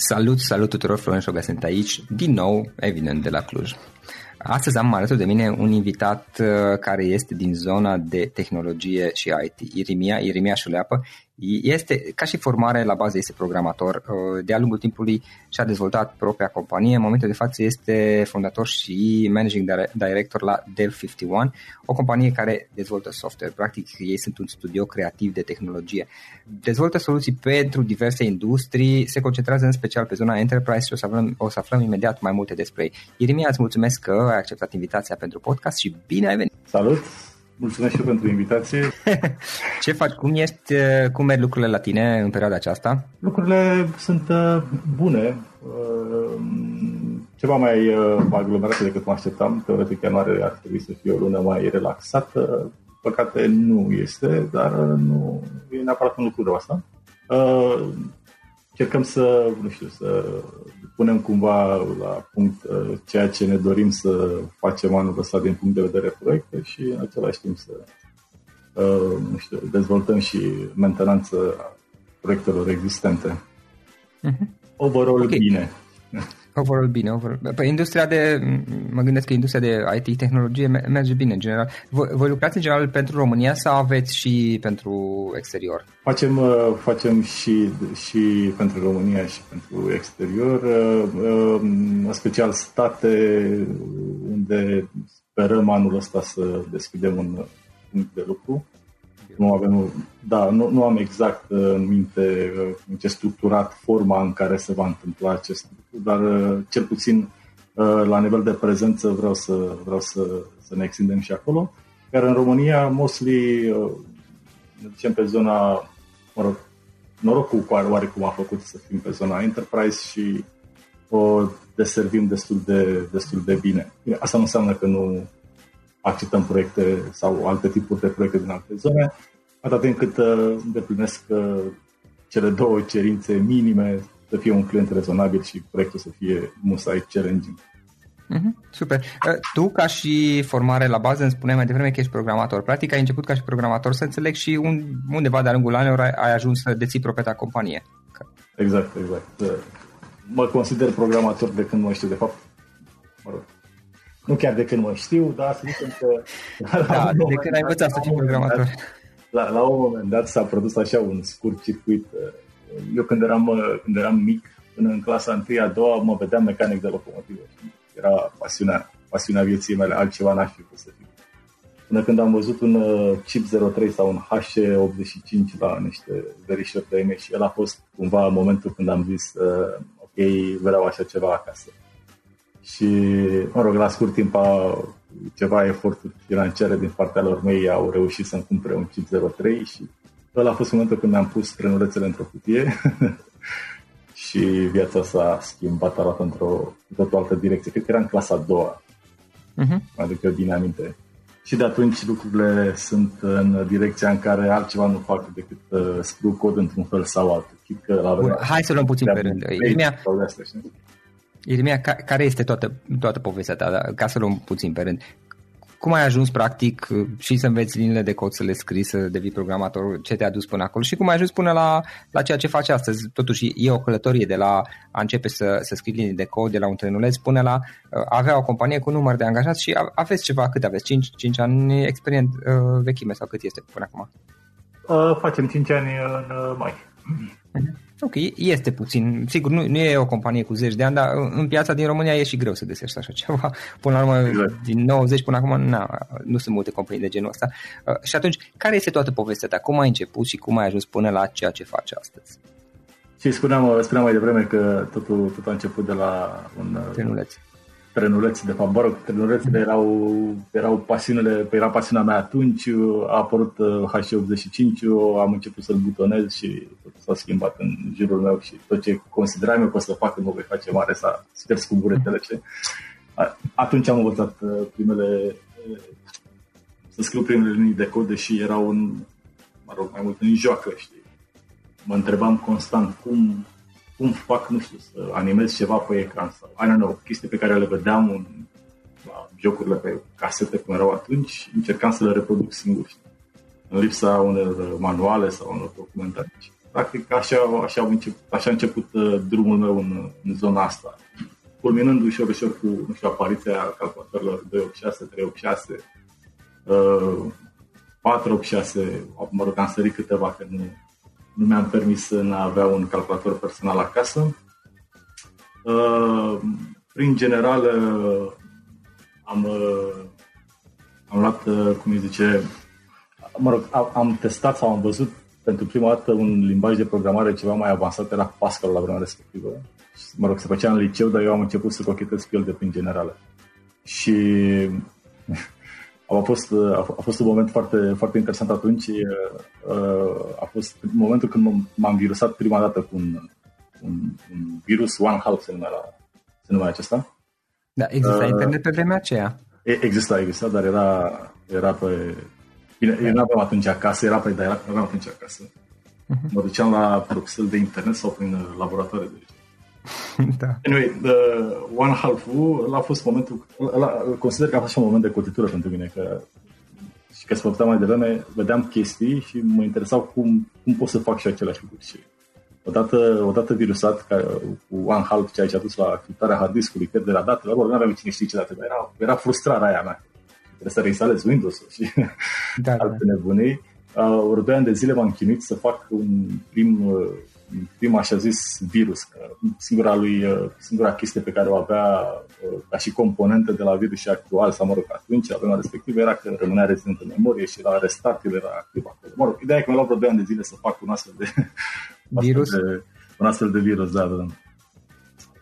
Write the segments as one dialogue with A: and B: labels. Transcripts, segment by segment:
A: Salut, salut tuturor, Florin Șoga sunt aici, din nou, evident, de la Cluj. Astăzi am alături de mine un invitat uh, care este din zona de tehnologie și IT, Irimia, Irimia Șuleapă. Este, ca și formare, la bază este programator. Uh, de-a lungul timpului și-a dezvoltat propria companie. În momentul de față este fondator și managing director la Dell 51, o companie care dezvoltă software. Practic, ei sunt un studio creativ de tehnologie. Dezvoltă soluții pentru diverse industrii, se concentrează în special pe zona enterprise și o să aflăm, o să aflăm imediat mai multe despre ei. Irimia, îți mulțumesc că ai acceptat invitația pentru podcast și bine ai venit!
B: Salut! Mulțumesc și pentru invitație.
A: Ce faci? Cum ești? Cum merg lucrurile la tine în perioada aceasta?
B: Lucrurile sunt uh, bune. Uh, ceva mai uh, aglomerate decât mă așteptam. Teoretic, ianuarie ar trebui să fie o lună mai relaxată. Păcate nu este, dar nu e neapărat un lucru rău asta. Încercăm să, nu știu, să punem cumva la punct uh, ceea ce ne dorim să facem anul ăsta din punct de vedere proiecte și în același timp să uh, nu știu, dezvoltăm și mentenanță proiectelor existente. Uh-huh. Overall okay. bine.
A: Overall bine, overall. Păi industria de, mă gândesc că industria de IT, tehnologie merge bine în general. Voi, voi lucrați în general pentru România sau aveți și pentru exterior?
B: Facem, uh, facem și, și pentru România și pentru exterior, uh, uh, în special state unde sperăm anul ăsta să deschidem un punct de lucru. Nu avem, da, nu, nu am exact în minte în ce structurat forma în care se va întâmpla acest lucru, dar cel puțin la nivel de prezență vreau să, vreau să, să ne extindem și acolo. Iar în România, mostly, ne ducem pe zona, mă rog, norocul cu oarecum a făcut să fim pe zona enterprise și o deservim destul de, destul de bine. Asta nu înseamnă că nu acceptăm proiecte sau alte tipuri de proiecte din alte zone, atât timp cât uh, îndeplinesc uh, cele două cerințe minime, să fie un client rezonabil și proiectul să fie musai challenging.
A: Mm-hmm, super. Uh, tu, ca și formare la bază, îmi spuneai mai devreme că ești programator. Practic, ai început ca și programator să înțeleg și un, undeva de-a lungul anilor ai, ai ajuns să deții proprietatea companie.
B: Exact, exact. Mă consider programator de când mă știu, de fapt, mă rog, nu chiar de când mă știu, dar să zicem că...
A: Da, de când ai învățat să fii programator.
B: La, la un moment dat s-a produs așa un scurt circuit. Eu când eram, când eram mic, până în clasa 1 a doua, mă vedeam mecanic de locomotivă. Era pasiunea, pasiunea vieții mele, altceva n-aș fi pus să fiu. Până când am văzut un uh, chip 03 sau un H85 la niște verișori de mei și el a fost cumva momentul când am zis uh, ok, vreau așa ceva acasă și, mă rog, la scurt timp a, ceva eforturi financiare din partea lor mei au reușit să-mi cumpere un chip 03 și ăla a fost momentul când mi-am pus trenulețele într-o cutie și viața s-a schimbat, a luat într-o totul altă direcție. Cred că era în clasa a doua, uh-huh. adică eu din aminte. Și de atunci lucrurile sunt în direcția în care altceva nu fac decât uh, scriu cod într-un fel sau altul.
A: că la Bun, hai să luăm puțin pe rând. Imediat, Irmia, care este toată, toată povestea ta, da? ca să luăm puțin pe rând? Cum ai ajuns practic și să înveți liniile de cod, să le scrii, să devii programator, ce te-a dus până acolo și cum ai ajuns până la, la ceea ce faci astăzi? Totuși e o călătorie de la a începe să, să scrii linii de cod, de la un trenuleț până la uh, avea o companie cu număr de angajați și aveți ceva, cât aveți? 5, 5 ani experient uh, vechime sau cât este până acum?
B: Uh, facem 5 ani în uh, mai.
A: Uh-huh. Ok, este puțin. Sigur, nu, nu e o companie cu zeci de ani, dar în piața din România e și greu să găsești așa ceva. Până la urmă, exact. din 90 până acum, na, nu sunt multe companii de genul ăsta. Uh, și atunci, care este toată povestea ta? Cum ai început și cum ai ajuns până la ceea ce faci astăzi?
B: Și spuneam, spuneam mai devreme că totul, totul a început de la un
A: Trenuleț
B: trenuleți, de fapt, mă rog, trenulețele erau, erau pasiunile, era pasiunea mea atunci, a apărut H85, am început să-l butonez și totul s-a schimbat în jurul meu și tot ce consideram eu că o să fac, nu voi face mare, s-a șters cu buretele. Ce? Atunci am învățat uh, primele, uh, să scriu primele linii de cod, deși erau un, mă rog, mai mult în joacă, știi. Mă întrebam constant cum, cum fac, nu știu, să animez ceva pe ecran sau, I don't know, chestii pe care le vedeam în, la jocurile pe casete cum erau atunci, încercam să le reproduc singur, în lipsa unor manuale sau unor documentari. Practic, așa, așa, au început, așa a început uh, drumul meu în, în zona asta. Culminând ușor, ușor cu, nu știu, apariția calculatorilor 286, 386, uh, 486, mă rog, am sărit câteva, că nu, nu mi-am permis să nu avea un calculator personal acasă. Uh, prin general, uh, am, uh, am luat, cum îi zice, mă rog, am testat sau am văzut pentru prima dată un limbaj de programare ceva mai avansat, era Pascal la vremea respectivă. Mă rog, se făcea în liceu, dar eu am început să cochetez cu el de prin generală. Și a fost, a fost un moment foarte, foarte interesant atunci. A fost momentul când m-am virusat prima dată cu un, un, un virus, One Half se numea, la, se numea acesta.
A: Da, exista uh, internet pe vremea aceea.
B: Exista, exista, dar era, era pe... Bine, eu nu aveam atunci acasă, era pe, dar era, aveam atunci acasă. Uh-huh. Mă duceam la proxel de internet sau prin laboratoare de da. Anyway, the One Half-ul a fost momentul, ăla, consider că a fost și un moment de cotitură pentru mine, că și că se mai devreme, vedeam chestii și mă interesau cum, cum pot să fac și aceleași lucruri. Și odată, odată virusat ca, cu OneHalp, ceea ce a dus la criptarea hard disk-ului, pierderea datelor, nu aveam cine știe ce date, dar era, era frustrarea aia mea. Trebuie să reinstalez Windows-ul și da, alte da. nebunii. Uh, ori doi ani de zile m-am chinuit să fac un prim, uh, prim așa zis, virus. Singura, lui, uh, singura chestie pe care o avea uh, ca și componentă de la virus și actual, sau mă rog, atunci, la vremea respectivă, era că rămânea rezident în memorie și la restart el era activ acolo. Mă rog, ideea e că mi-a luat vreo 2 ani de zile să fac un astfel de
A: virus.
B: De, un astfel de virus, da, da.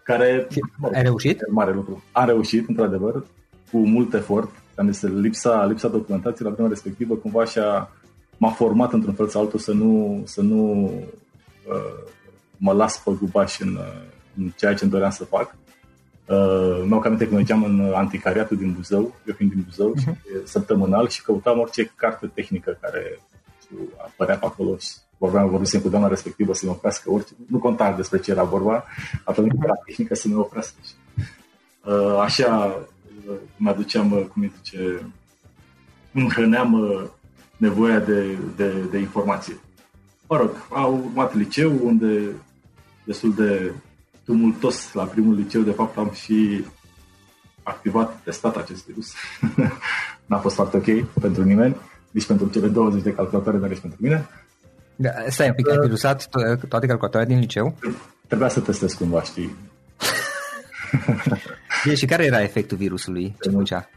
B: Care,
A: mă rog, Ai reușit?
B: Mare lucru. A reușit, într-adevăr, cu mult efort. Am este lipsa, lipsa documentației la vremea respectivă, cumva așa m-a format într-un fel sau altul să nu, să nu uh, mă las pe gubaș în, uh, în ceea ce îmi doream să fac. Uh, mi-au aminte că mergeam în anticariatul din Buzău, eu fiind din Buzău, uh-huh. și, săptămânal și căutam orice carte tehnică care știu, apărea pe acolo și vorbeam, vorbisem cu doamna respectivă să-mi oprească orice, nu conta despre ce era vorba, atunci era tehnică să mi oprească. Uh, așa uh, mi-aduceam, uh, cum îi zice, îmi hrăneam uh, nevoia de, de, de informație. Mă rog, au urmat liceu unde destul de tumultos la primul liceu, de fapt am și activat, testat acest virus. N-a fost foarte ok pentru nimeni, nici pentru cele 20 de calculatoare, dar nici pentru mine.
A: Da, stai un pic, ai virusat to- toate calculatoarele din liceu?
B: Trebuia să testez cumva, știi.
A: Bine, și care era efectul virusului? Ce făcea?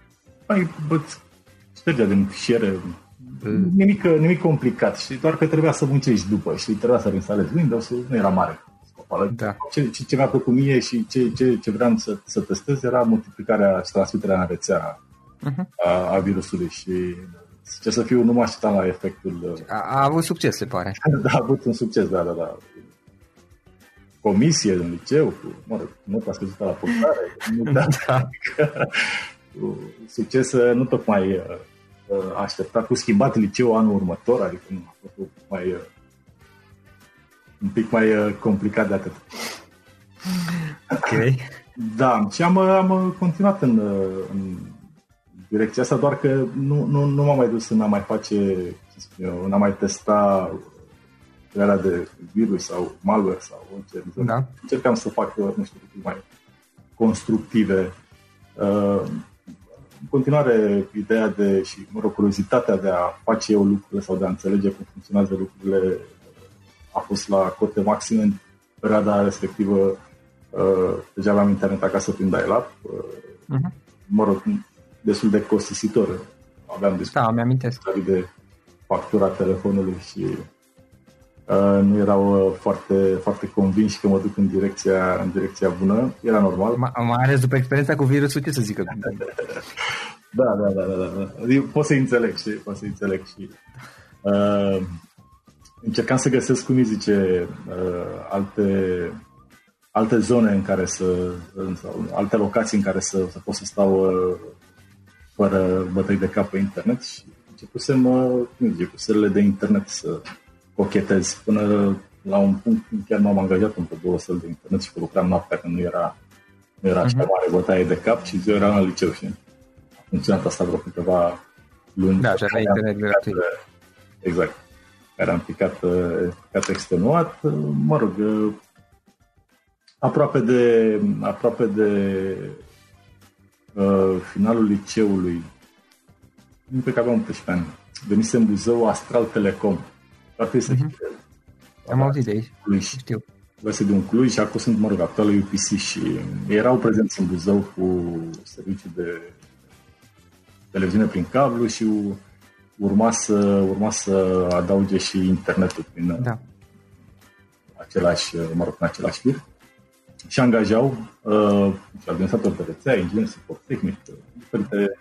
B: Păi, bă, ștergea din fișiere, nimic, nimic complicat, și doar că trebuia să muncești după, și trebuia să reinstalezi Windows, nu era mare. Da. Ce, ce, ce mi-a plăcut mie și ce, ce, ce vreau să, să testez era multiplicarea și transmiterea în rețea uh-huh. a, a virusului și ce să fiu, nu mă așteptam la efectul...
A: A, a avut succes, se pare.
B: da, a avut un succes, da, da, da. Comisie în liceu, cu, mă rog, nu a scăzută la portare, nu, da. da. succes nu tocmai uh, uh, așteptat, cu schimbat liceu anul următor, adică nu a fost mai, uh, un pic mai complicat de atât.
A: Ok.
B: Da, și am, am continuat în, în direcția asta, doar că nu, nu, nu m-am mai dus să mai face, eu, n-am mai testa crearea de virus sau malware sau orice.
A: Da.
B: Încercam să fac, nu știu, mai constructive. Uh, în continuare, ideea de, și, mă rog, curiozitatea de a face eu lucrurile sau de a înțelege cum funcționează lucrurile a fost la cote maxime în perioada respectivă. Uh, deja aveam internet acasă prin dial-up. Uh, uh-huh. Mă rog, destul de costisitor. Aveam
A: destul da, mi-amintesc.
B: de factura telefonului și uh, nu erau uh, foarte, foarte convinși că mă duc în direcția, în direcția bună. Era normal.
A: M- mai ales după experiența cu virusul, ce să zic?
B: da, da, da, da, da. Eu pot să înțeleg, și Pot să înțeleg și... Uh, încercam să găsesc, cum îi zice, uh, alte alte zone în care să, sau alte locații în care să, să pot să stau uh, fără bătăi de cap pe internet și începusem, uh, cum zice, cu serile de internet să cochetez până la un punct chiar m-am angajat într-o două săli de internet și că lucram noaptea, că nu era, nu era uh-huh. așa mhm. mare bătaie de cap și ziua era în liceu și a funcționat asta vreo câteva luni.
A: Da, și avea internet gratuit.
B: Exact. Care am picat, uh, picat extenuat. Mă rog, aproape de, aproape de uh, finalul liceului, nu cred că aveam 18 ani, venise în Buzău Astral Telecom. Ar trebui să uh-huh.
A: Am auzit de aici,
B: Cluj.
A: știu.
B: Vese de un Cluj și acum sunt, mă rog, actuală UPC și erau prezenți în Buzău cu serviciu de televiziune prin cablu și urma să, urma să adauge și internetul prin da. același, mă rog, în același fir și angajau uh, administrator de rețea, inginer suport tehnic, diferite,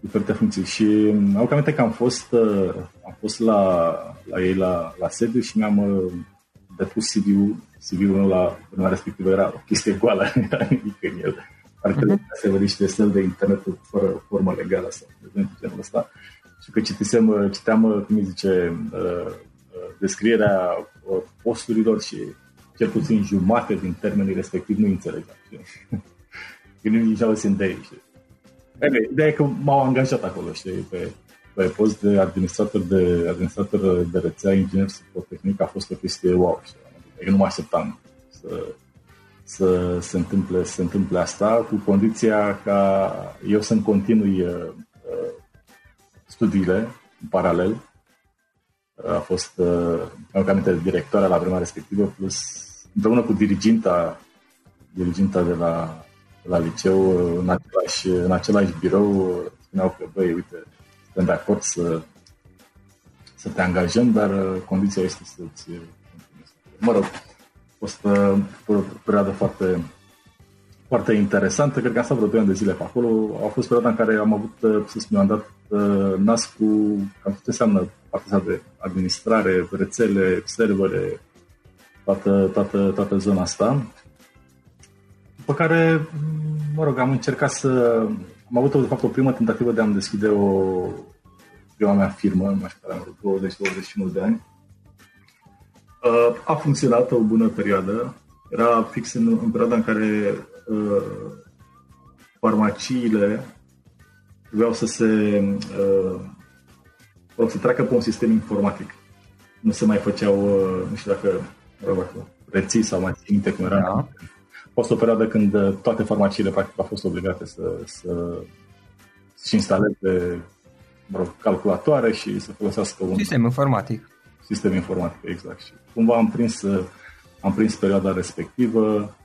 B: diferite funcții. Și au aminte că am fost, uh, am fost la, la ei la, la sediu și mi-am uh, depus CV-ul, CV-ul la vremea respectivă era o chestie goală, nu era nimic în el. Parcă uh-huh. se văd niște stări de internet fără formă legală sau de genul ăsta. Și că citisem, uh, citeam, uh, cum îi zice, uh, descrierea posturilor și cel puțin jumate din termenii respectiv nu înțelegeam. Că nu nici auzim de ei. Știi? Ideea e că m-au angajat acolo, știi, pe, pe post de administrator de, administrator de rețea, inginer suport tehnic, a fost o chestie wow. Știi? Eu nu mă așteptam să, să se întâmple, să se întâmple asta, cu condiția ca eu să-mi continui uh, studiile în paralel. A fost, uh, aminte, directoarea la vremea respectivă, plus împreună cu diriginta, diriginta de la, de la liceu, în același, în același birou, spuneau că, băi, uite, suntem de acord să, să te angajăm, dar uh, condiția este să-ți Mă rog, a fost uh, o perioadă foarte, foarte interesantă. Cred că am stat vreo 2 ani de zile pe acolo. A fost perioada în care am avut, uh, să spun, am dat nas cu cam ce înseamnă partea de administrare, rețele, servere, toată, toată, toată zona asta. După care, mă rog, am încercat să... Am avut, de fapt, o primă tentativă de a-mi deschide o prima mea firmă, în care am 20-21 de ani. Uh, a funcționat o bună perioadă. Era fix în, în perioada în care uh, farmaciile trebuiau să se uh, să treacă pe un sistem informatic. Nu se mai făceau, uh, nu știu dacă, dacă reții sau mai țin minte cum era. Da. A fost o perioadă când uh, toate farmaciile practic au fost obligate să, să și instaleze mă rog, calculatoare și să folosească un
A: sistem informatic.
B: Sistem informatic, exact. Și cumva am prins, uh, am prins perioada respectivă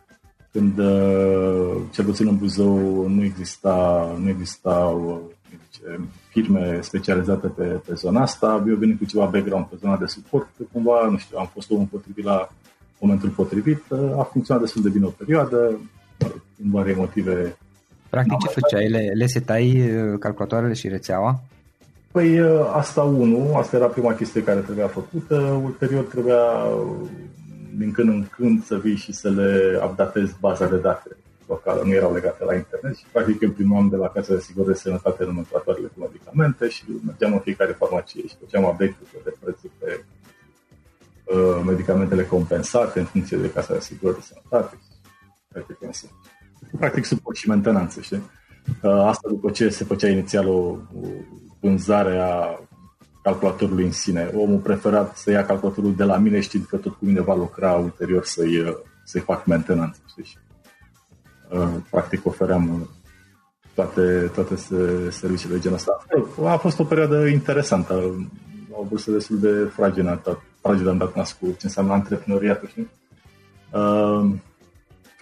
B: când uh, cel puțin în Buzău nu exista, nu existau zice, firme specializate pe, pe zona asta. Eu venit cu ceva background pe zona de suport, cumva, nu știu, am fost omul potrivit la momentul potrivit. A funcționat destul de bine o perioadă, din vari motive.
A: Practic ce făceai? Le, le setai uh, calculatoarele și rețeaua?
B: Păi uh, asta unu, asta era prima chestie care trebuia făcută, ulterior trebuia din când în când să vii și să le updatezi baza de date locală, nu erau legate la internet și practic imprimam de la Casa de Sigură de Sănătate nomenclatoarele cu medicamente și mergeam în fiecare farmacie și făceam update-uri de prețuri pe uh, medicamentele compensate în funcție de Casa de Sigură de Sănătate. Practic, practic suport și mentenanță, știi? Uh, asta după ce se făcea inițial o, o vânzare a calculatorului în sine. Omul preferat să ia calculatorul de la mine știind că tot cu mine va lucra ulterior să-i, să-i fac mentenanță. Știi? Uh, practic ofeream uh, toate, toate serviciile de genul ăsta. A fost o perioadă interesantă. O vârstă destul de fragilă, fragilă am dat nas cu ce înseamnă antreprenoriatul. Știi?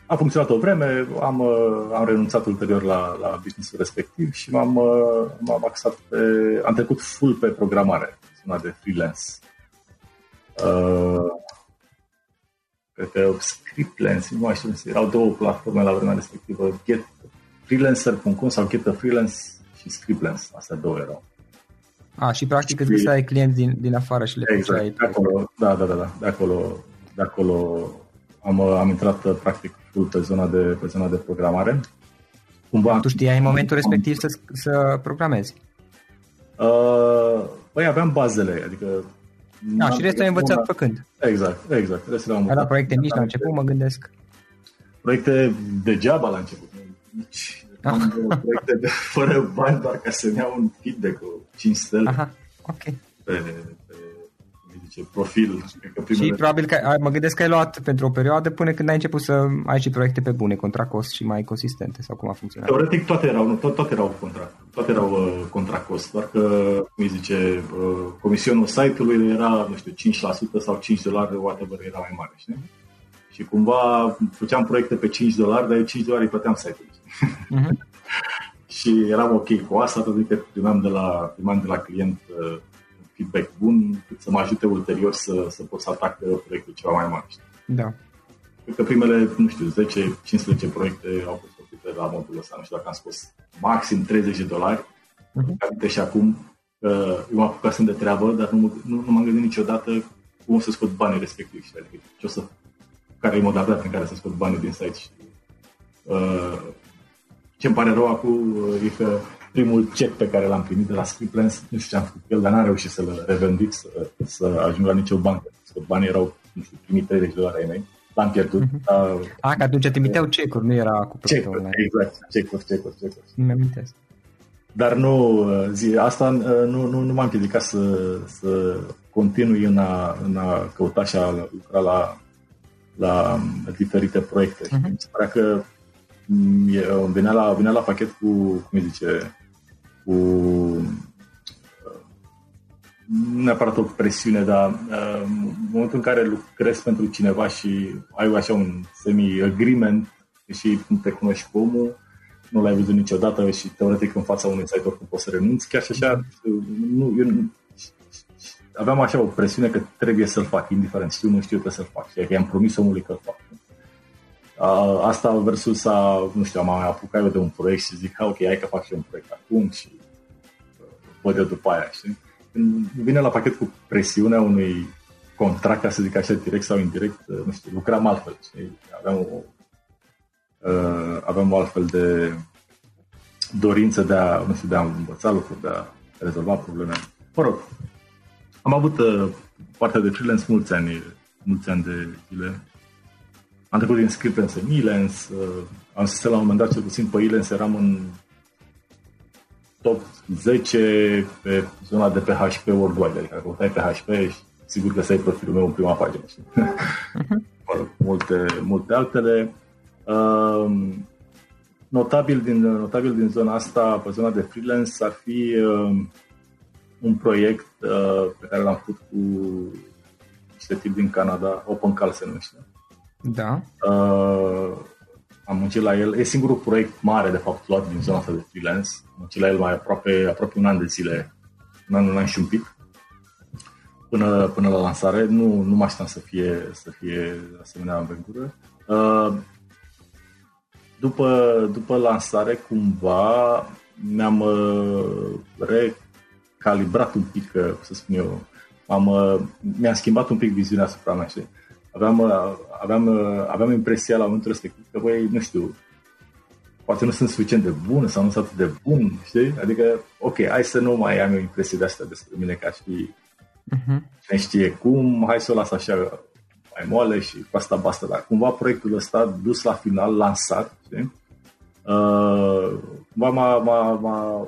B: Uh, a funcționat o vreme, am, uh, am renunțat ulterior la, la businessul respectiv și m-am, uh, m-am axat pe, am trecut full pe programare, zona de freelance. Uh, cred că Scriptlance, nu mai știu, erau două platforme la vremea respectivă, Get, freelancer.com sau Get a Freelance și Scriptlance, astea două erau.
A: A, și practic îți găseai clienți din, din afară și le
B: exact, de acolo, da, da, da, da, de acolo, de acolo am, am intrat practic full pe zona de, pe zona de programare.
A: Cumva, tu știai în momentul respectiv să, să programezi?
B: Uh, păi aveam bazele, adică...
A: Da, și restul ai învățat una... făcând.
B: Exact, exact. Restul am
A: învățat. La proiecte mici la început, mă gândesc.
B: Proiecte degeaba la început. Nici am proiecte de, fără bani, doar ca să-mi iau un feedback cu 5 stele.
A: Aha, ok.
B: Pe, zice, profil.
A: Că primele... Și probabil că mă gândesc că ai luat pentru o perioadă până când ai început să ai și proiecte pe bune, contra cost și mai consistente sau cum a funcționat?
B: Teoretic toate erau, nu, tot, toate erau contra, toate erau uh, contra cost, doar că, cum îi zice, uh, comisionul site-ului era, nu știu, 5% sau 5 dolari, whatever, era mai mare, știi? Și cumva făceam proiecte pe 5 dolari, dar eu 5 dolari îi plăteam site-ului. Uh-huh. și eram ok cu asta, tot că primeam de la, primeam de la client uh, feedback bun, cât să mă ajute ulterior să, să pot să atac proiectul ceva mai mare.
A: Da.
B: Cred că primele, nu știu, 10-15 proiecte au fost făcute la modul ăsta. Nu știu dacă am spus maxim 30 de dolari. Uh-huh. Și acum uh, eu m-am apucat de treabă, dar nu, nu, nu m-am gândit niciodată cum o să scot banii respectiv. Știi? Adică ce o să, care e modalitatea în care să scot banii din site. Și, uh, ce îmi pare rău acum uh, e că primul check pe care l-am primit de la Scriptlance, nu știu ce am făcut el, dar n-am reușit să-l revendic, să, să ajung la nicio bancă. Că banii erau, nu știu, primit 30 de dolari ai mei. L-am pierdut. Uh-huh. Dar,
A: A, că atunci trimiteau check-uri, nu era cu
B: check-uri, exact, check-uri, check-uri, check-uri.
A: Nu amintesc.
B: Dar nu, zi, asta nu, nu, nu m-am împiedicat să, să continui în a, în a căuta și a lucra la, la diferite proiecte. Uh-huh. Mi se părea că mm, e, venea, la, venea la pachet cu, cum zice, cu nu neapărat o presiune, dar uh, în momentul în care lucrezi pentru cineva și ai așa un semi-agreement și cum te cunoști cu omul, nu l-ai văzut niciodată și teoretic în fața unui site oricum poți să renunți, chiar și așa, nu, eu aveam așa o presiune că trebuie să-l fac, indiferent, știu, nu știu, trebuie să-l fac. Și i-am promis omului că-l fac. Asta versus a, nu știu, am apucat eu de un proiect și zic, ok, hai că fac și un proiect acum și uh, văd eu după aia, știi? Când vine la pachet cu presiunea unui contract, ca să zic așa, direct sau indirect, uh, nu știu, lucram altfel, știi? Aveam o, uh, aveam o altfel de dorință de a, nu știu, de a învăța lucruri, de a rezolva probleme. Mă rog, am avut uh, partea de freelance mulți ani, mulți ani de zile. Am trecut din Scriptens în Elance, uh, am zis la un moment dat, cel puțin pe Elance, eram în top 10 pe zona de PHP worldwide, adică dacă căutai PHP și sigur că să ai profilul meu în prima pagină. mă rog, multe, multe altele. Uh, notabil, din, notabil din zona asta, pe zona de freelance, ar fi uh, un proiect uh, pe care l-am făcut cu niște tip din Canada, OpenCal se numește.
A: Da.
B: Uh, am muncit la el. E singurul proiect mare, de fapt, luat din zona asta de freelance. Am muncit la el mai aproape, aproape un an de zile, un an, un an și un pic, până, până la lansare. Nu, nu mă așteptam să fie, să fie asemenea aventură. Uh, după, după lansare, cumva, mi-am uh, recalibrat un pic, uh, să spun eu, am, uh, mi-am schimbat un pic viziunea asupra mea, știi? Aveam, uh, aveam, uh, aveam impresia la momentul respectiv că, băi, nu știu, poate nu sunt suficient de bun sau nu sunt atât de bun, știi? Adică, ok, hai să nu mai am o impresie de asta despre mine ca și uh-huh. cine știe cum, hai să o las așa mai moale și cu asta basta. Dar cumva proiectul ăsta, dus la final, lansat, știi? Uh, cumva m-a, m-a, m-a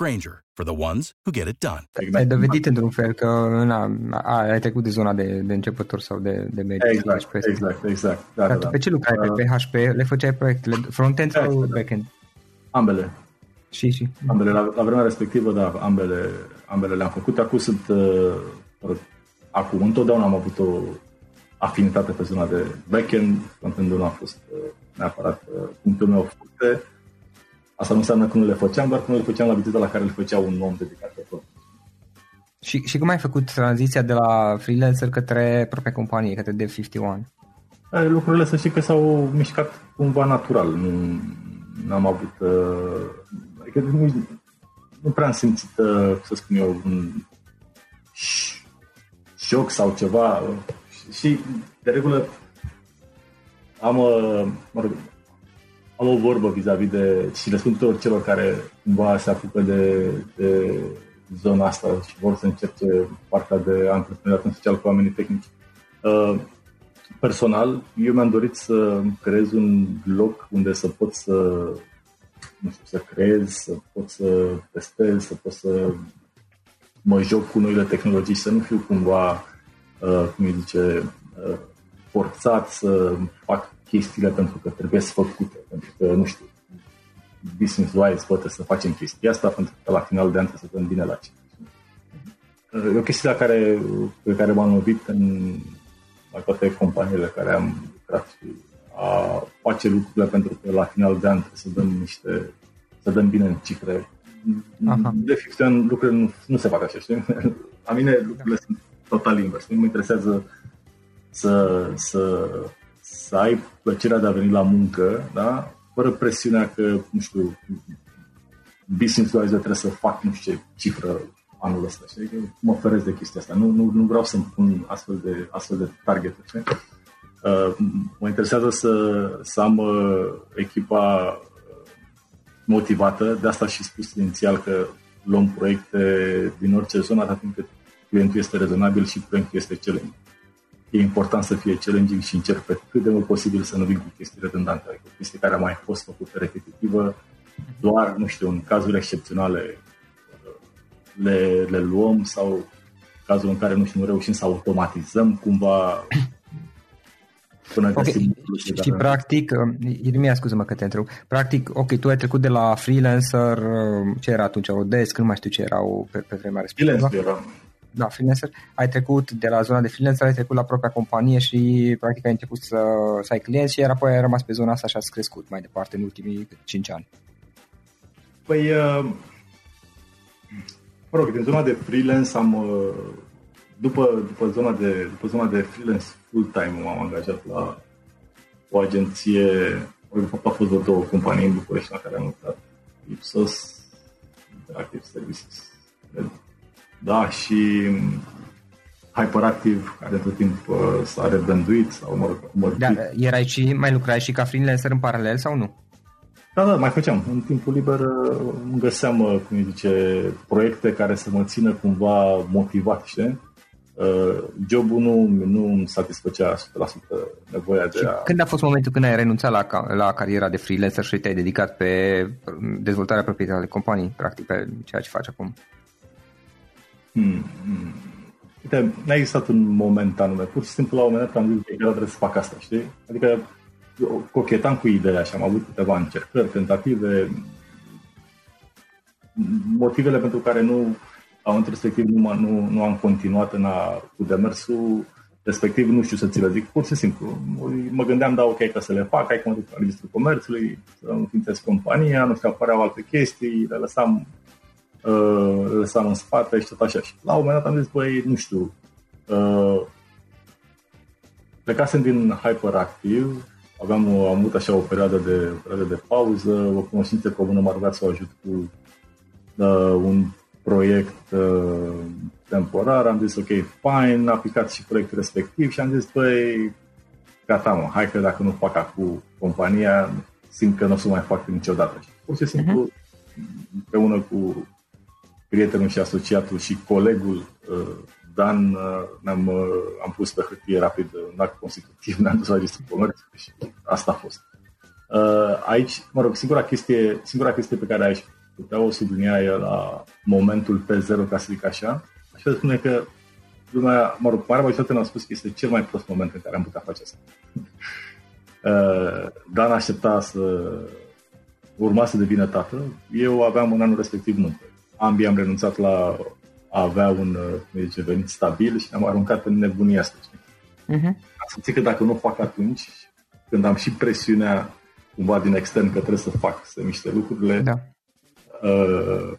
C: Granger, for the ones who get it done.
A: Ai dovedit într-un fel că na, ai trecut de zona de, de începător sau de, de mediu.
B: Exact, PHP. exact, exact. Da,
A: Dar
B: da,
A: tu pe ce lucrai? Uh, pe PHP? Le făceai proiectele front-end sau back-end?
B: Ambele.
A: Și, și.
B: Ambele, la, la vremea respectivă, da, ambele, ambele le-am făcut. Acum sunt, uh, acum întotdeauna am avut o afinitate pe zona de back-end, front-end nu a fost uh, neapărat uh, punctul meu forte. Asta nu înseamnă că nu le făceam, doar că nu le făceam la viteza la care le făcea un om dedicat pe tot.
A: Și, și cum ai făcut tranziția de la freelancer către propria companie, către Dev51?
B: Lucrurile să știi că s-au mișcat cumva natural. Nu am avut... Uh, adică nu, nu prea am simțit, uh, să spun eu, un șoc sau ceva. Și, de regulă, am, uh, mă rog, am o vorbă vis-a-vis de, și le spun tuturor celor care cumva se apucă de, de zona asta și vor să încerce partea de antreprenoriat în special cu oamenii tehnici. Uh, personal, eu mi-am dorit să creez un loc unde să pot să nu știu, să creez, să pot să testez, să pot să mă joc cu noile tehnologii, să nu fiu cumva, uh, cum îi zice, uh, forțat să fac chestiile pentru că trebuie să făcute, pentru că, nu știu, business-wise poate să facem chestia asta pentru că la final de an trebuie să dăm bine la ce. E o chestie la care, pe care m-am lovit în la toate companiile care am lucrat și a face lucrurile pentru că la final de an trebuie să dăm niște, să dăm bine în cifre. Aha. De fiecare an lucrurile nu, nu se fac așa, știi? La mine lucrurile sunt total invers. Nu mă interesează să, să să ai plăcerea de a veni la muncă, da? fără presiunea că, nu știu, business wise trebuie să fac nu știu ce cifră anul ăsta. Știi? Că mă feresc de chestia asta. Nu, nu, nu vreau să-mi pun astfel de, astfel de target. Uh, mă interesează să, să am uh, echipa motivată, de asta și spus inițial că luăm proiecte din orice zonă, atât timp cât clientul este rezonabil și proiectul este challenging. E important să fie challenging și încerc pe cât de mult posibil să nu vin cu chestii redundante, adică chestii care au mai fost făcute repetitivă, doar, nu știu, în cazuri excepționale le, le luăm sau cazul în care nu știu, nu reușim să automatizăm cumva
A: până okay. găsim și, și practic, uh, Irmia, scuză-mă că te întreb, practic, ok, tu ai trecut de la freelancer, uh, ce era atunci, o desk, nu mai știu ce erau pe, pe vremea respectivă.
B: Freelancer eram.
A: Da, freelancer. Ai trecut de la zona de freelancer, ai trecut la propria companie și practic ai început să, să ai clienți și iar apoi ai rămas pe zona asta și ați crescut mai departe în ultimii 5 ani.
B: Păi, uh, mă rog, din zona de freelance am, uh, după, după, zona de, după zona de freelance full-time m-am angajat la o agenție, de fapt a fost vreo două companii în București la care am lucrat, Ipsos, Interactive Services, da, și Hyperactive, care tot timp uh, s-a rebranduit sau mă rog,
A: Da, erai și, mai lucrai și ca freelancer în paralel sau nu?
B: Da, da, mai făceam. În timpul liber uh, îmi găseam, uh, cum zice, proiecte care să mă țină cumva motivat, știi? Uh, jobul nu, nu îmi satisfăcea 100% nevoia de a...
A: Când a fost momentul când ai renunțat la, la cariera de freelancer și te-ai dedicat pe dezvoltarea proprietății ale companii, practic pe ceea ce faci acum?
B: Hmm, hmm. Uite, n-a existat un moment anume. Pur și simplu la un moment dat am zis că trebuie să fac asta, știi? Adică cochetam cu ideea și am avut câteva încercări, tentative, motivele pentru care nu la momentul respectiv nu, nu, nu am continuat în a, cu demersul respectiv, nu știu să ți le zic, pur și simplu. Mă gândeam, da, ok, că să le fac, hai că mă duc la Registrul Comerțului, să înființez compania, nu știu, apăreau alte chestii, le lăsam, uh, le lăsam în spate și tot așa. Și la un moment dat am zis, băi, nu știu, uh, plecasem din Hyperactive, aveam o, am avut așa o perioadă de, o perioadă de pauză, o cunoștință comună m-a rugat să o ajut cu uh, un proiect uh, temporar, am zis ok, fine, a aplicat și proiectul respectiv și am zis, băi, gata mă, hai că dacă nu fac acum compania, simt că nu o să mai fac niciodată. Și pur și simplu, uh-huh. împreună cu prietenul și asociatul și colegul uh, Dan, uh, ne-am, uh, am pus pe hârtie rapid un act constitutiv, ne-am dus la registrul comerțului și asta a fost. Uh, aici, mă rog, singura chestie, singura chestie pe care aș putea o sublinia e la momentul P0, ca să zic așa, aș putea spune că lumea, mă rog, mare majoritate ne-a spus că este cel mai prost moment în care am putea face asta. Dan aștepta să urma să devină tată, eu aveam în anul respectiv nuntă. Ambii am renunțat la a avea un cum zice, venit stabil și ne-am aruncat în nebunia asta. Uh-huh. Să zic că dacă nu o fac atunci, când am și presiunea cumva din extern că trebuie să fac, să miște lucrurile, da. uh,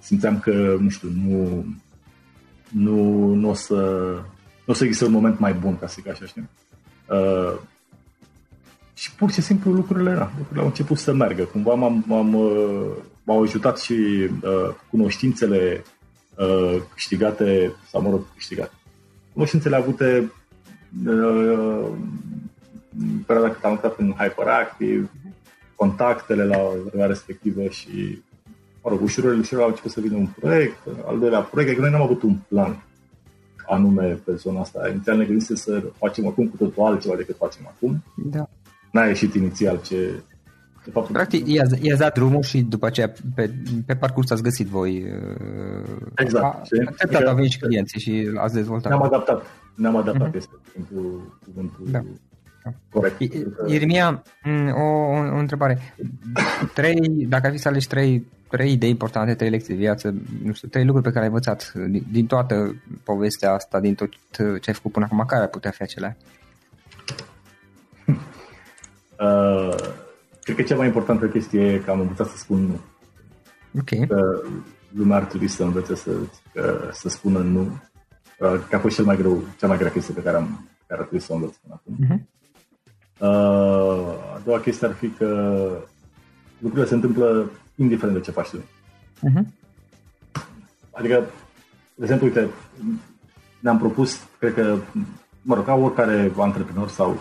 B: simțeam că, nu știu, nu, nu, nu o să nu o să există un moment mai bun, ca să zic așa, știi? Uh, și pur și simplu lucrurile, da, lucrurile au început să meargă. Cumva m-am, m-am, uh, m-au ajutat și uh, cunoștințele uh, câștigate, sau mă rog, câștigate. Cunoștințele avute uh, în perioada cât am lucrat în Hyperactive, contactele la vremea respectivă și, mă rog, ușurel, ușurel au început să vină un proiect, al doilea proiect, că noi n-am avut un plan anume pe zona asta. Inițial ne gândim să facem acum cu totul altceva decât facem acum. Da. N-a ieșit inițial ce,
A: de fapt, Practic, i-ați, i dat drumul și după aceea pe, pe parcurs ați găsit voi.
B: Uh, exact.
A: Treptat adică, au venit și clienții și ați dezvoltat.
B: Ne-am adaptat. Ne-am adaptat, uh-huh. este cuvântul, cuvântul da. corect.
A: Irmia, mm, o, o, o întrebare. Trei, dacă ar fi să alegi trei, trei idei importante, trei lecții de viață, nu știu, trei lucruri pe care ai învățat din, din toată povestea asta, din tot ce ai făcut până acum, care ar putea fi acelea?
B: Uh, Cred că cea mai importantă chestie e că am învățat să spun nu.
A: Ok. Că
B: lumea ar trebui să învețe să, că, să spună nu. Uh, că a fost cel mai greu, cea mai grea chestie pe care, am, care ar trebui să o învăț până acum. Uh-huh. Uh, a doua chestie ar fi că lucrurile se întâmplă indiferent de ce faci tu. Uh-huh. Adică, de exemplu, uite, ne-am propus, cred că, mă rog, ca oricare antreprenor sau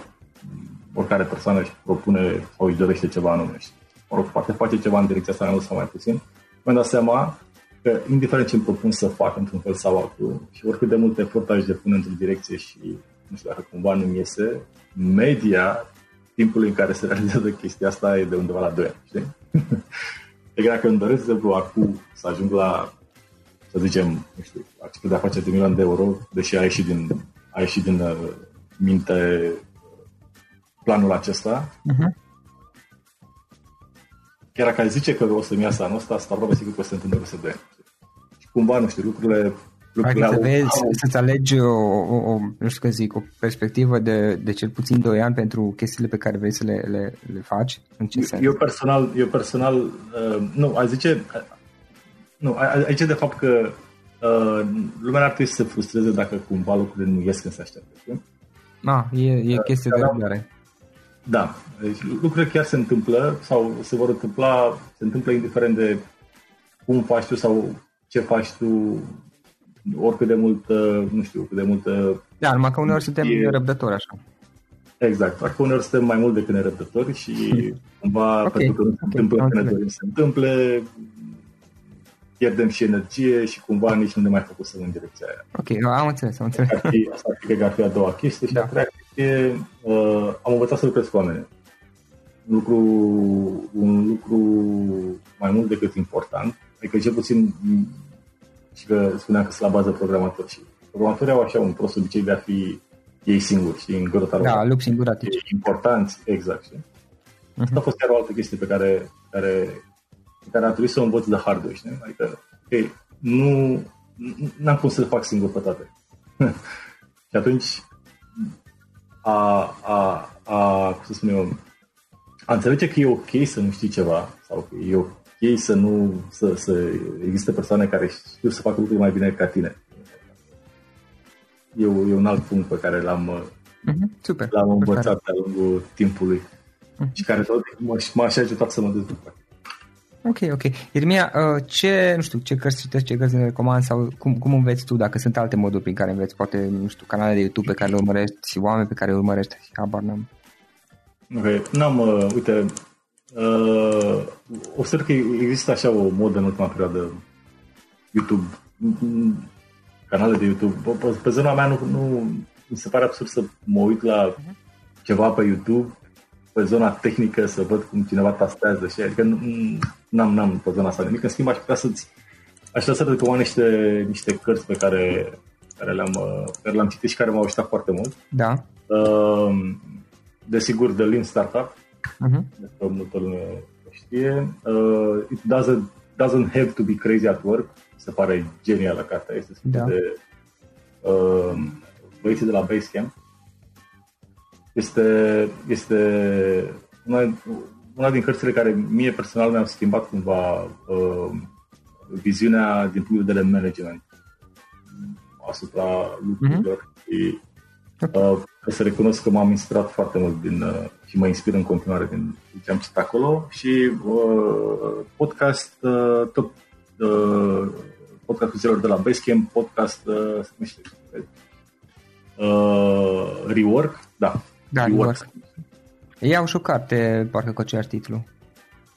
B: oricare persoană își propune sau își dorește ceva anume. Și, mă rog, poate face ceva în direcția asta mai mult sau mai puțin. Mi-am dat seama că indiferent ce îmi propun să fac într-un fel sau altul și oricât de mult efort aș depune într-o direcție și nu știu dacă cumva nu-mi iese, media timpul în care se realizează chestia asta e de undeva la 2 ani, știi? Deci dacă îmi doresc, de exemplu, acum să ajung la, să zicem, nu știu, acceptă de afaceri de milion de euro, deși a ieșit din, a ieșit din uh, minte planul acesta, uh-huh. chiar dacă ai zice că o să-mi iasă anul ăsta, sunt aproape sigur că o să se întâmple peste 2 ani. Și cumva, nu știu, lucrurile
A: Adică să vezi, să-ți alegi o, o, o, nu știu că zic, o perspectivă de, de cel puțin 2 ani pentru chestiile pe care vrei să le, le, le faci? În ce
B: eu,
A: sens?
B: Eu personal, eu personal uh, nu, a zice, uh, nu, aici de fapt că uh, lumea ar trebui să se frustreze dacă cumva lucrurile nu ies când se așteaptă.
A: Ah, e, e chestie uh, de răbdare.
B: Da, deci lucrurile chiar se întâmplă sau se vor întâmpla, se întâmplă indiferent de cum faci tu sau ce faci tu oricât de mult, nu știu, cât de multă...
A: Da, numai că uneori suntem e... răbdători așa.
B: Exact, că uneori suntem mai mult decât nerăbdători și cumva okay. pentru că nu se okay. întâmplă când ne dorim să se întâmple, pierdem și energie și cumva nici nu ne mai focusăm în direcția aia.
A: Ok, am înțeles, am înțeles.
B: Ar fi, asta ar fi, că ar fi a doua chestie și da. a treia chestie, uh, am învățat să lucrez cu oameni. Un lucru, un lucru mai mult decât important, adică cel puțin și că spuneam că sunt la bază programatori și programatorii au așa un prost obicei de a fi ei singuri, și în grota
A: Da, lup singur
B: Importanți, exact, știi? Uh-huh. Asta a fost chiar o altă chestie pe care, care, pe care a trebuit să o învăț de hard știi? Adică, ok, nu, n-am cum să le fac singur pe toate. și atunci, a, a, a, cum să spun eu, a înțelege că e ok să nu știi ceva sau că e ei să nu, să, să existe persoane care știu să facă lucruri mai bine ca tine. E, e un alt punct pe care l-am,
A: uh-huh, super,
B: l-am învățat de-a lungul timpului uh-huh. și care tot m-a și ajutat să mă dezvolt.
A: Ok, ok. Irmia, uh, ce, nu știu, ce cărți citești, ce cărți ne recomand sau cum, cum înveți tu, dacă sunt alte moduri prin care înveți, poate, nu știu, canale de YouTube pe care le urmărești, oameni pe care le urmărești, habar n-am.
B: Ok, n-am, uh, uite, Uh, observ că există așa o modă în ultima perioadă YouTube, canale de YouTube. Pe, pe zona mea nu, nu mi se pare absurd să mă uit la ceva pe YouTube pe zona tehnică să văd cum cineva tastează și adică n-am, n-am pe zona asta nimic. În schimb, aș putea să-ți aș vrea să recomand niște, niște cărți pe care, care le-am, pe care le-am citit și care m-au ajutat foarte mult.
A: Da.
B: Uh, desigur, The Lean Startup, uh-huh. Despre multă lume știe. Uh, it doesn't, doesn't have to be crazy at work. Se pare genială cartea. Este da. de uh, băieții de la Basecamp. Este, este una, una din cărțile care mie personal mi-au schimbat cumva uh, viziunea din punct de vedere management asupra lucrurilor uh-huh. și uh, să recunosc că m-am inspirat foarte mult din, uh, și mă inspir în continuare din ce am citit acolo și uh, podcast, uh, tot uh, podcastul celor de la Basecamp, podcast, uh, se numește, uh, Rework, da.
A: Da, Rework. Rework. Ei au și o carte, parcă cu același titlu.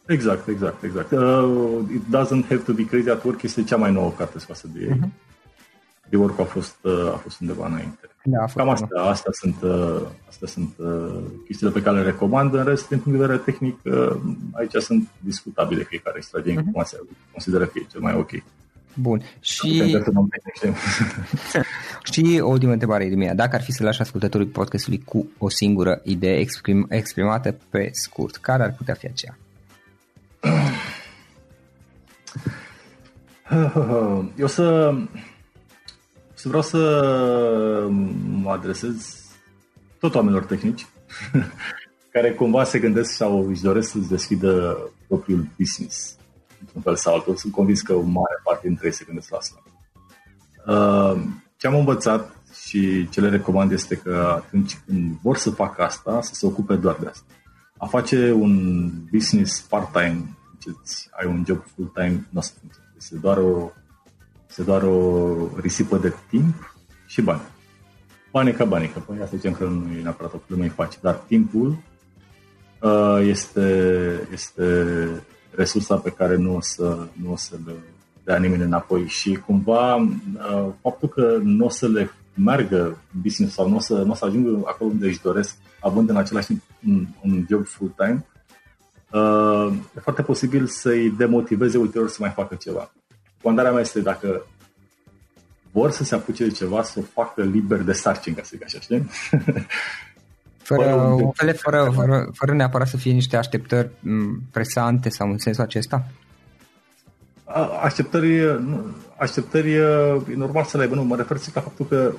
B: Exact, exact, exact. Uh, It Doesn't Have to Be Crazy at Work este cea mai nouă carte scoasă de ei. Uh-huh. Rework a fost, uh, a fost undeva înainte.
A: Da,
B: Cam asta, astea sunt, uh, astea sunt uh, chestiile pe care le recomand. În rest, din punct de vedere tehnic, uh, aici sunt discutabile fiecare extrage uh-huh. informația. Consideră că e cel mai ok.
A: Bun. Și... și o ultimă întrebare, Irmia. Dacă ar fi să lași ascultătorul podcastului cu o singură idee exprim, exprimată pe scurt, care ar putea fi aceea?
B: Eu să și vreau să mă adresez tot oamenilor tehnici care cumva se gândesc sau își doresc să-ți deschidă propriul business într-un fel sau altul. Sunt convins că o mare parte dintre ei se gândesc la asta. Uh, ce am învățat și ce le recomand este că atunci când vor să facă asta, să se ocupe doar de asta. A face un business part-time, ai un job full-time, nu o să funcționeze. Este doar o este doar o risipă de timp și bani. Bani ca bani, că păi asta zicem că nu e neapărat o problemă, îi faci, dar timpul uh, este, este resursa pe care nu o să, nu o să, dea nimeni înapoi și cumva uh, faptul că nu o să le meargă business sau nu o să, n-o să ajungă acolo unde își doresc, având în același timp un, un job full-time, uh, e foarte posibil să-i demotiveze ulterior să mai facă ceva. Comandarea mea este dacă vor să se apuce de ceva, să o facă liber de sarcini, ca să zic așa, știi?
A: Fără, fără, fără, fără, fără neapărat să fie niște așteptări presante sau în sensul acesta?
B: Așteptări, așteptări e normal să le aibă, nu, mă refer la faptul că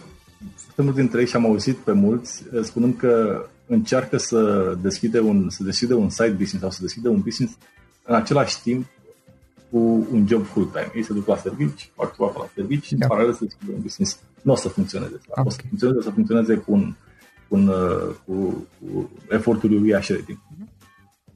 B: foarte mulți dintre ei și am auzit pe mulți spunând că încearcă să deschide un, să deschide un side business sau să deschide un business în același timp cu un job full-time. Ei se duc la servici, fac ceva la servici și da. în paralel să deschide un business. Nu o să funcționeze. Okay. O să funcționeze, o să funcționeze cu un, cu, un, cu, cu efortul lui așa de timp.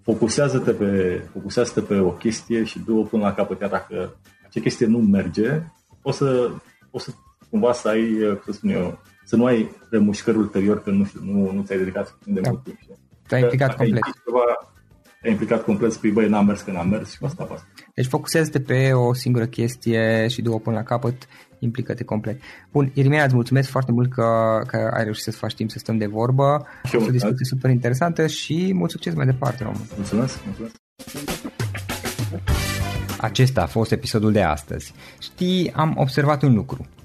B: Focusează-te pe, focusează-te pe o chestie și du-o până la capăt, chiar dacă acea chestie nu merge, o să, o să cumva să ai, cum să spun eu, să nu ai remușcări ulterior că nu știu, nu, nu ți-ai dedicat de da. mult timp.
A: Te-ai implicat complet. Ceva,
B: te-ai implicat complet, spui, băi, n-am mers că n-am mers și cu asta, asta.
A: Deci focusează-te pe o singură chestie și du-o până la capăt, implică-te complet. Bun, Irimina, îți mulțumesc foarte mult că, că ai reușit să faci timp să stăm de vorbă. A fost o discuție super interesantă și mult succes mai departe, Romu.
B: Mulțumesc, mulțumesc.
A: Acesta a fost episodul de astăzi. Știi, am observat un lucru.